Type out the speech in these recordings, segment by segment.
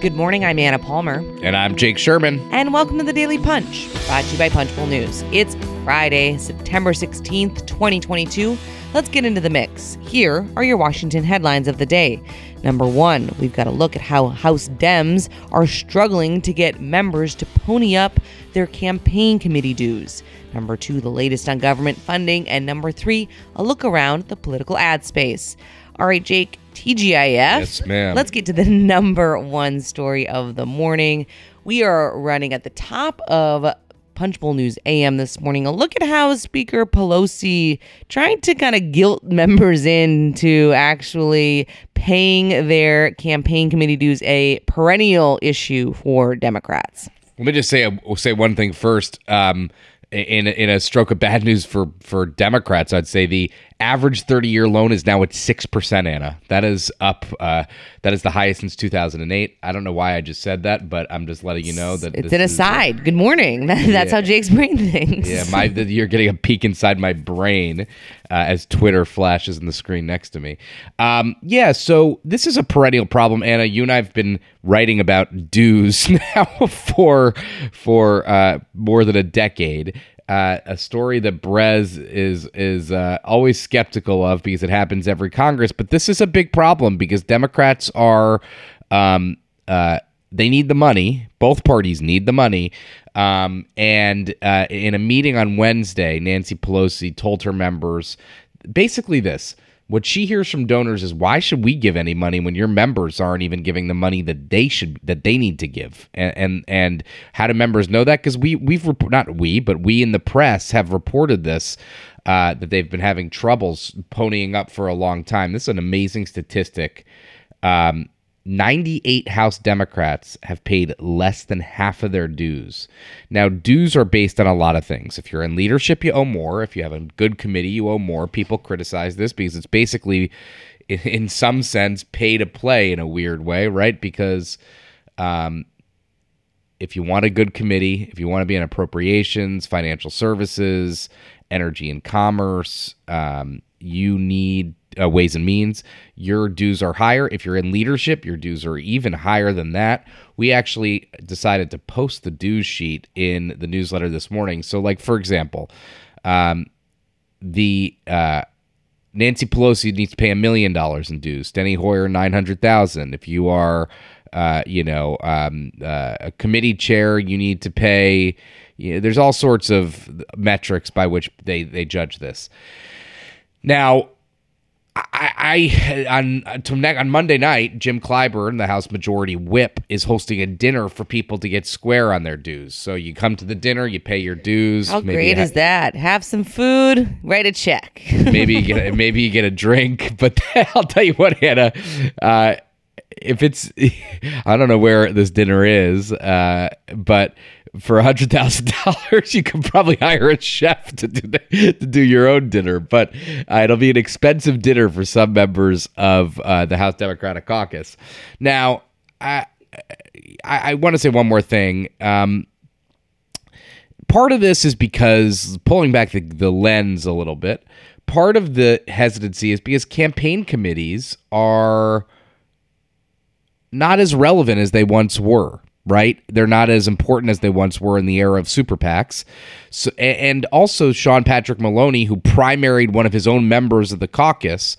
Good morning, I'm Anna Palmer. And I'm Jake Sherman. And welcome to the Daily Punch, brought to you by Punchbowl News. It's Friday, September 16th, 2022. Let's get into the mix. Here are your Washington headlines of the day. Number one, we've got to look at how House Dems are struggling to get members to pony up their campaign committee dues. Number two, the latest on government funding. And number three, a look around the political ad space. All right, Jake, TGIF. Yes, ma'am. Let's get to the number one story of the morning. We are running at the top of Punchbowl News AM this morning. A look at how Speaker Pelosi trying to kind of guilt members into actually paying their campaign committee dues, a perennial issue for Democrats. Let me just say say one thing first. Um, in in a stroke of bad news for for Democrats, I'd say the average 30 year loan is now at 6%, Anna. That is up. Uh, that is the highest since 2008. I don't know why I just said that, but I'm just letting you know that it's an aside. Is, Good morning. That's yeah. how Jake's brain thinks. Yeah, my, you're getting a peek inside my brain uh, as Twitter flashes in the screen next to me. Um, yeah, so this is a perennial problem, Anna. You and I have been writing about dues now for for uh, more than a decade uh, a story that Brez is is uh, always skeptical of because it happens every Congress. But this is a big problem because Democrats are um, uh, they need the money. Both parties need the money. Um, and uh, in a meeting on Wednesday, Nancy Pelosi told her members basically this what she hears from donors is why should we give any money when your members aren't even giving the money that they should that they need to give and and, and how do members know that because we we've not we but we in the press have reported this uh, that they've been having troubles ponying up for a long time this is an amazing statistic um, 98 House Democrats have paid less than half of their dues. Now, dues are based on a lot of things. If you're in leadership, you owe more. If you have a good committee, you owe more. People criticize this because it's basically, in some sense, pay to play in a weird way, right? Because um, if you want a good committee, if you want to be in appropriations, financial services, energy and commerce, um, you need uh, Ways and Means, your dues are higher. If you're in leadership, your dues are even higher than that. We actually decided to post the dues sheet in the newsletter this morning. So, like for example, um, the uh, Nancy Pelosi needs to pay a million dollars in dues. Steny Hoyer nine hundred thousand. If you are, uh, you know, um, uh, a committee chair, you need to pay. You know, there's all sorts of metrics by which they they judge this. Now, I, I on on Monday night, Jim Clyburn, the House Majority Whip, is hosting a dinner for people to get square on their dues. So you come to the dinner, you pay your dues. How great ha- is that? Have some food, write a check. maybe you get a, maybe you get a drink, but I'll tell you what, Anna. Uh, if it's, I don't know where this dinner is, uh, but for a hundred thousand dollars, you can probably hire a chef to do the, to do your own dinner. But uh, it'll be an expensive dinner for some members of uh, the House Democratic Caucus. Now, I I, I want to say one more thing. Um, part of this is because pulling back the, the lens a little bit. Part of the hesitancy is because campaign committees are not as relevant as they once were right? They're not as important as they once were in the era of super PACs. So, and also Sean Patrick Maloney, who primaried one of his own members of the caucus,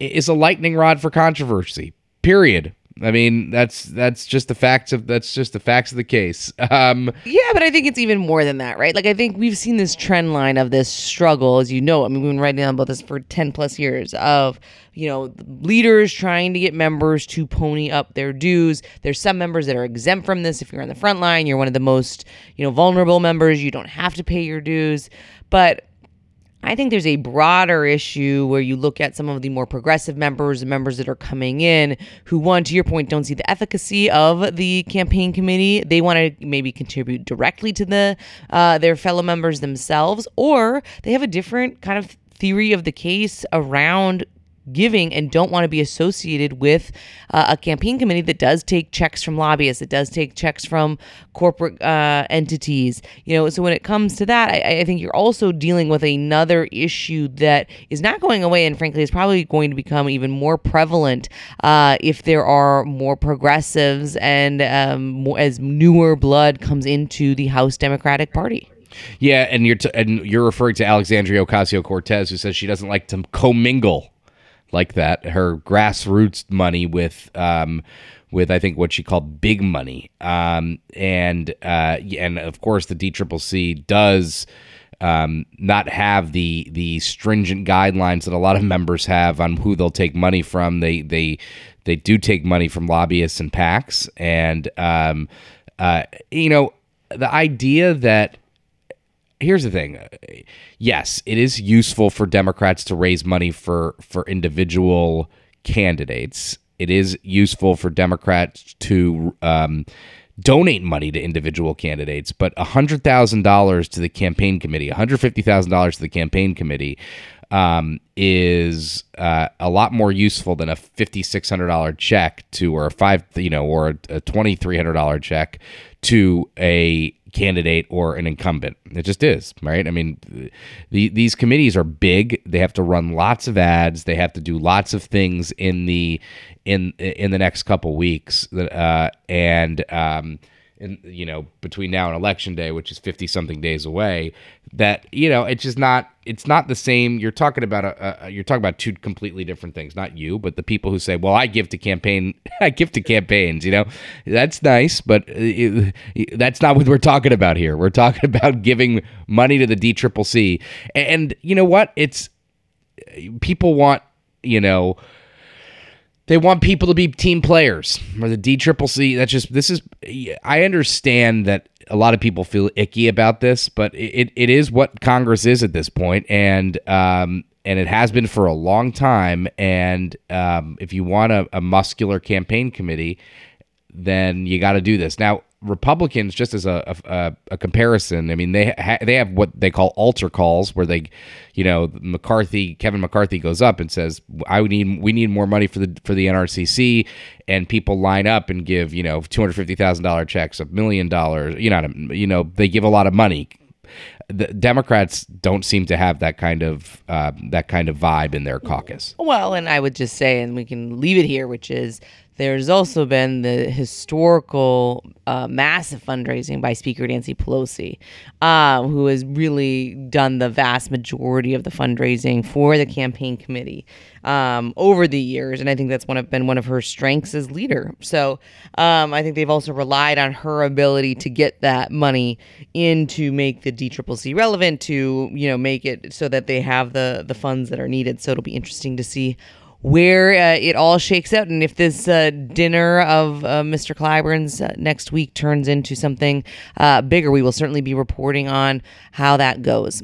is a lightning rod for controversy. Period. I mean, that's that's just the facts of that's just the facts of the case. Um, yeah, but I think it's even more than that, right? Like I think we've seen this trend line of this struggle, as you know. I mean, we've been writing about this for ten plus years of you know leaders trying to get members to pony up their dues. There's some members that are exempt from this. If you're on the front line, you're one of the most you know vulnerable members. You don't have to pay your dues, but I think there's a broader issue where you look at some of the more progressive members, members that are coming in, who, one, to your point, don't see the efficacy of the campaign committee. They want to maybe contribute directly to the uh, their fellow members themselves, or they have a different kind of theory of the case around giving and don't want to be associated with uh, a campaign committee that does take checks from lobbyists, that does take checks from corporate uh, entities. You know, so when it comes to that, I, I think you're also dealing with another issue that is not going away, and frankly, is probably going to become even more prevalent uh, if there are more progressives and um, more, as newer blood comes into the House Democratic Party. Yeah, and you're t- and you're referring to Alexandria Ocasio Cortez, who says she doesn't like to commingle like that. Her grassroots money with um, with I think what she called big money, um, and uh, and of course the DCCC does. Um, not have the the stringent guidelines that a lot of members have on who they'll take money from. They they they do take money from lobbyists and PACs, and um, uh, you know the idea that here's the thing. Yes it is useful for democrats to raise money for for individual candidates. It is useful for democrats to um, donate money to individual candidates but $100000 to the campaign committee $150000 to the campaign committee um, is uh, a lot more useful than a fifty six hundred dollar check to or a five you know or a twenty three hundred dollar check to a candidate or an incumbent. It just is, right? I mean, the, these committees are big. They have to run lots of ads. They have to do lots of things in the in in the next couple weeks, uh, and um, in you know between now and election day which is 50 something days away that you know it's just not it's not the same. You're talking about a, a, you're talking about two completely different things. Not you but the people who say well i give to campaign i give to campaigns you know? That's nice but it, that's not what we're talking about here. We're talking about giving money to the DCCC and you know what? It's uh, people want you know they want people to be team players or the D triple C. That's just this is. I understand that a lot of people feel icky about this, but it, it is what Congress is at this point, and um, and it has been for a long time. And um, if you want a, a muscular campaign committee, then you got to do this now. Republicans, just as a, a, a comparison, I mean they ha- they have what they call altar calls, where they, you know, McCarthy, Kevin McCarthy goes up and says, "I need we need more money for the for the NRCC," and people line up and give you know two hundred fifty thousand dollar checks, a million dollars, you know, you know they give a lot of money. The Democrats don't seem to have that kind of uh, that kind of vibe in their caucus. Well, and I would just say, and we can leave it here, which is there's also been the historical uh, massive fundraising by Speaker Nancy Pelosi, uh, who has really done the vast majority of the fundraising for the campaign committee um, over the years, and I think that's one of, been one of her strengths as leader. So um, I think they've also relied on her ability to get that money in to make the DCCC relevant, to you know make it so that they have the the funds that are needed. So it'll be interesting to see where uh, it all shakes out and if this uh, dinner of uh, Mr. Clyburn's uh, next week turns into something uh, bigger, we will certainly be reporting on how that goes.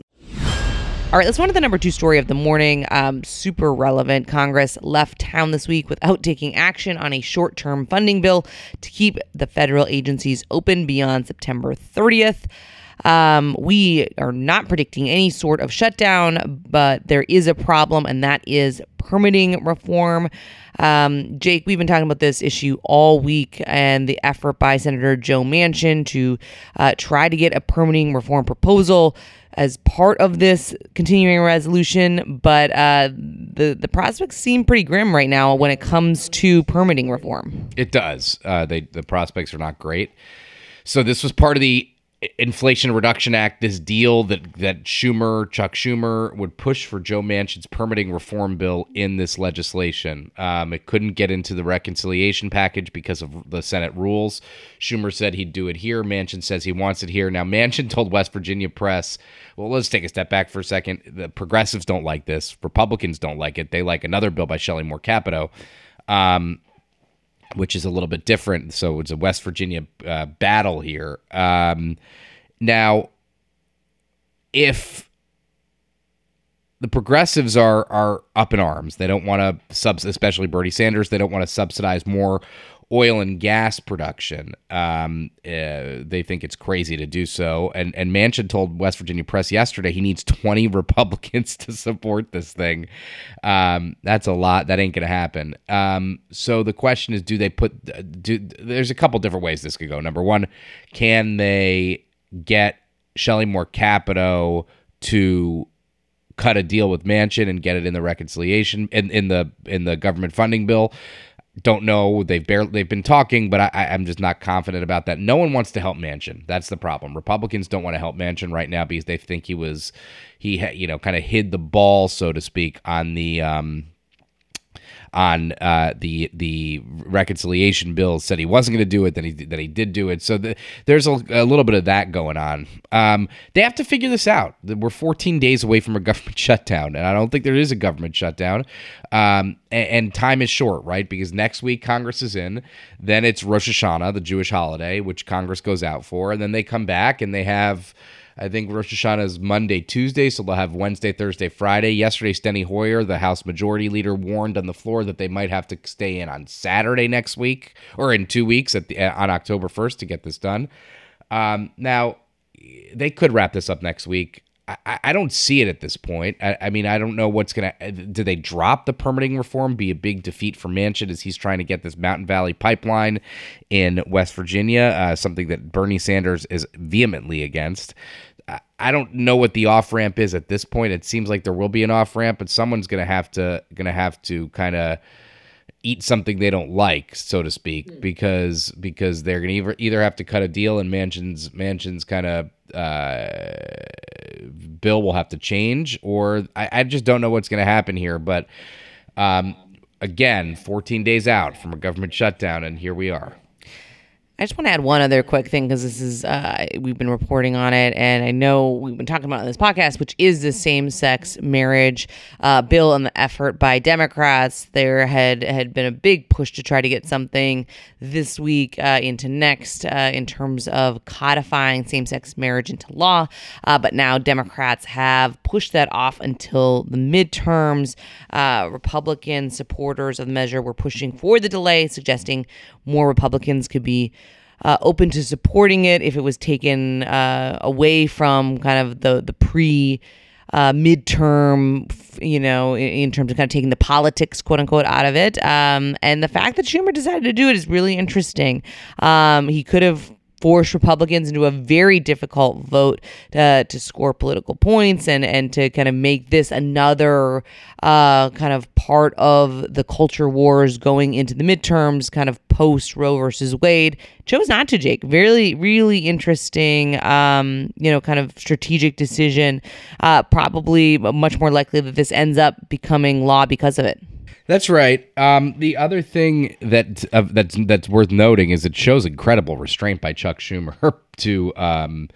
All right, let's move to the number two story of the morning. Um, super relevant. Congress left town this week without taking action on a short term funding bill to keep the federal agencies open beyond September 30th. Um, we are not predicting any sort of shutdown, but there is a problem, and that is permitting reform. Um, Jake, we've been talking about this issue all week and the effort by Senator Joe Manchin to uh, try to get a permitting reform proposal as part of this continuing resolution, but uh, the the prospects seem pretty grim right now when it comes to permitting reform. It does. Uh, they the prospects are not great. So this was part of the Inflation Reduction Act, this deal that that Schumer, Chuck Schumer, would push for Joe Manchin's permitting reform bill in this legislation. Um, it couldn't get into the reconciliation package because of the Senate rules. Schumer said he'd do it here. Manchin says he wants it here. Now, Manchin told West Virginia Press, "Well, let's take a step back for a second. The progressives don't like this. Republicans don't like it. They like another bill by Shelley Moore Capito." Um, which is a little bit different. So it's a West Virginia uh, battle here. Um, now, if the progressives are are up in arms, they don't want to subs, especially Bernie Sanders. They don't want to subsidize more oil and gas production. Um, uh, they think it's crazy to do so. And and Manchin told West Virginia Press yesterday he needs 20 Republicans to support this thing. Um, that's a lot. That ain't gonna happen. Um, so the question is, do they put? Do there's a couple different ways this could go. Number one, can they get Shelley Moore Capito to cut a deal with Manchin and get it in the reconciliation in, in the in the government funding bill. Don't know. They've barely they've been talking, but I, I'm just not confident about that. No one wants to help Manchin. That's the problem. Republicans don't want to help Manchin right now because they think he was he you know kind of hid the ball, so to speak, on the um, on uh, the the reconciliation bill said he wasn't going to do it, then he then he did do it. So the, there's a, a, little bit of that going on. Um, they have to figure this out. We're 14 days away from a government shutdown, and I don't think there is a government shutdown. Um, and, and, time is short, right? Because next week Congress is in, then it's Rosh Hashanah, the Jewish holiday, which Congress goes out for, and then they come back and they have I think Rosh Hashanah is Monday, Tuesday, so they'll have Wednesday, Thursday, Friday. Yesterday, Steny Hoyer, the House Majority Leader, warned on the floor that they might have to stay in on Saturday next week or in two weeks at the on October first to get this done. Um, now, they could wrap this up next week. I, I don't see it at this point. I, I, mean, I don't know what's going to. Do they drop the permitting reform? Be a big defeat for Manchin as he's trying to get this Mountain Valley pipeline in West Virginia, uh, something that Bernie Sanders is vehemently against. I don't know what the off ramp is at this point. It seems like there will be an off ramp, but someone's going to have to going to have to kind of eat something they don't like, so to speak, mm. because because they're going to either either have to cut a deal and Manchin's Manchin's kind of uh, bill will have to change, or I, I just don't know what's going to happen here. But um, again, 14 days out from a government shutdown, and here we are. I just want to add one other quick thing because this is uh, we've been reporting on it, and I know we've been talking about on this podcast, which is the same-sex marriage uh, bill and the effort by Democrats. There had had been a big push to try to get something this week uh, into next uh, in terms of codifying same-sex marriage into law, uh, but now Democrats have pushed that off until the midterms. Uh, Republican supporters of the measure were pushing for the delay, suggesting more Republicans could be uh, open to supporting it if it was taken uh, away from kind of the the pre uh, midterm, you know, in, in, terms of kind of taking the politics, quote unquote, out of it. Um, and the fact that Schumer decided to do it is really interesting. Um, he could have force Republicans into a very difficult vote to, to score political points and, and to kind of make this another uh, kind of part of the culture wars going into the midterms, kind of post Roe versus Wade. Chose not to, Jake. Really, really interesting, um, you know, kind of strategic decision. Uh, probably much more likely that this ends up becoming law because of it. That's right. Um, the other thing that uh, that's that's worth noting is it shows incredible restraint by Chuck Schumer to um,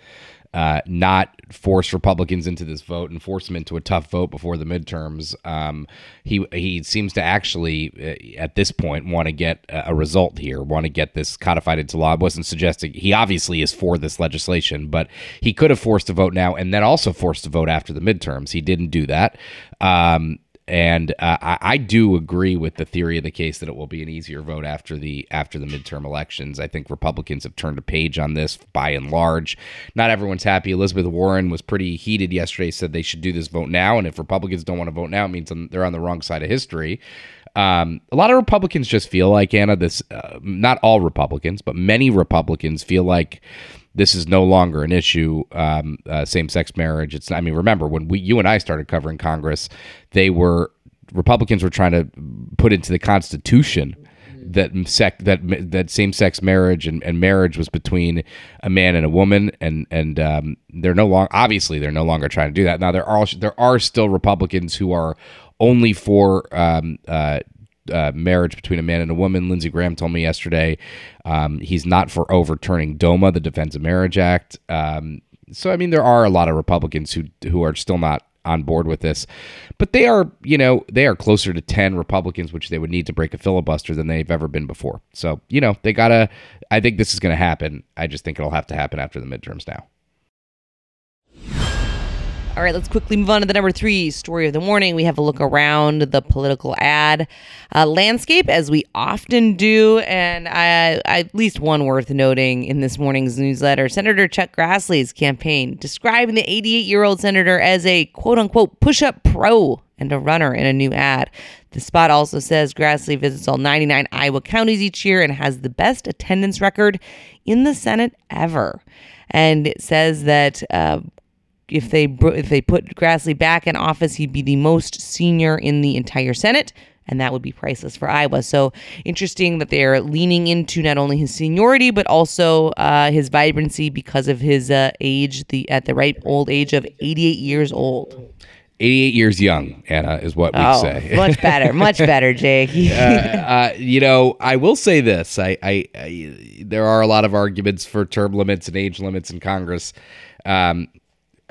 uh, not force Republicans into this vote and force them into a tough vote before the midterms. Um, he he seems to actually uh, at this point want to get a result here, want to get this codified into law. I wasn't suggesting he obviously is for this legislation, but he could have forced a vote now and then also forced a vote after the midterms. He didn't do that. Um, and uh, I, I, do agree with the theory of the case that it will be an easier vote after the after the midterm elections. I think Republicans have turned a page on this by and large. Not everyone's happy. Elizabeth Warren was pretty heated yesterday. Said they should do this vote now, and if Republicans don't want to vote now, it means they're on the wrong side of history. Um, a lot of Republicans just feel like Anna. This uh, not all Republicans, but many Republicans feel like this is no longer an issue. Um, uh, same-sex marriage. It's. I mean, remember when we, you and I started covering Congress, they were Republicans were trying to put into the Constitution that sec, that that same-sex marriage and, and marriage was between a man and a woman, and and um, they're no longer obviously they're no longer trying to do that. Now there are there are still Republicans who are only for um, uh, uh, marriage between a man and a woman. Lindsey Graham told me yesterday um, he's not for overturning DOMA, the Defense of Marriage Act. Um, so I mean, there are a lot of Republicans who who are still not on board with this, but they are, you know, they are closer to ten Republicans, which they would need to break a filibuster than they've ever been before. So you know, they gotta. I think this is going to happen. I just think it'll have to happen after the midterms now. All right, let's quickly move on to the number three story of the morning. We have a look around the political ad uh, landscape, as we often do. And I, I, at least one worth noting in this morning's newsletter Senator Chuck Grassley's campaign describing the 88 year old senator as a quote unquote push up pro and a runner in a new ad. The spot also says Grassley visits all 99 Iowa counties each year and has the best attendance record in the Senate ever. And it says that uh, if they if they put Grassley back in office, he'd be the most senior in the entire Senate, and that would be priceless for Iowa. So interesting that they're leaning into not only his seniority but also uh, his vibrancy because of his uh, age, the at the right old age of 88 years old. 88 years young, Anna, is what we oh, say. much better, much better, Jake. uh, uh, you know, I will say this: I, I, I, there are a lot of arguments for term limits and age limits in Congress. Um,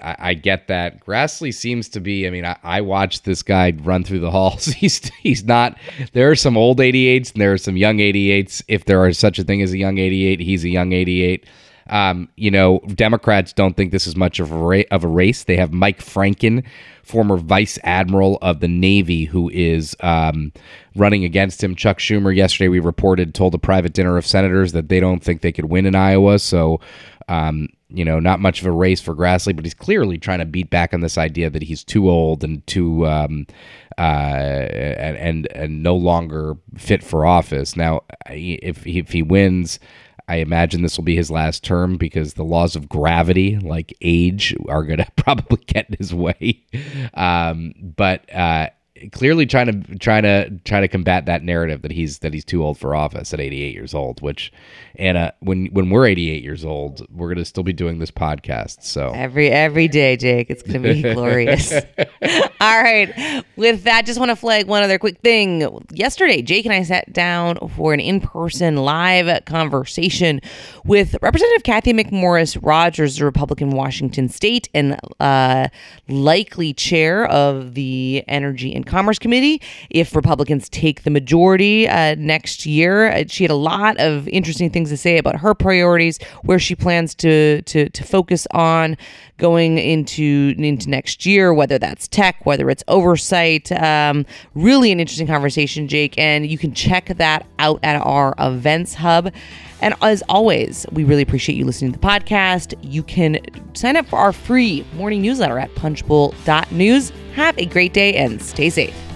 I, I, get that. Grassley seems to be. I mean, I, I watched this guy run through the halls. He's he's not. There are some old 88s and there are some young 88s. If there are such a thing as a young 88, he's a young 88. Um, you know, Democrats don't think this is much of a ra- of a race. They have Mike Franken, former vice admiral of the Navy, who is um, running against him. Chuck Schumer yesterday we reported told a private dinner of senators that they don't think they could win in Iowa. So um, you know, not much of a race for Grassley, but he's clearly trying to beat back on this idea that he's too old and too um, uh, and, and and no longer fit for office. Now, if if he wins. I imagine this will be his last term because the laws of gravity, like age, are going to probably get in his way. Um, but uh, clearly trying to trying to try to combat that narrative that he's that he's too old for office at 88 years old which Anna when when we're 88 years old we're going to still be doing this podcast so. Every every day Jake it's going to be glorious all right with that just want to flag one other quick thing yesterday Jake and I sat down for an in-person live conversation with Representative Cathy McMorris Rodgers, the Republican Washington state and uh, likely chair of the energy and Commerce Committee if Republicans take the majority uh, next year. Uh, she had a lot of interesting things to say about her priorities, where she plans to to to focus on going into into next year, whether that's tech, whether it's oversight. Um, really an interesting conversation, Jake, and you can check that out at our events hub. And as always, we really appreciate you listening to the podcast. You can sign up for our free morning newsletter at punchbowl.news. Have a great day and stay safe.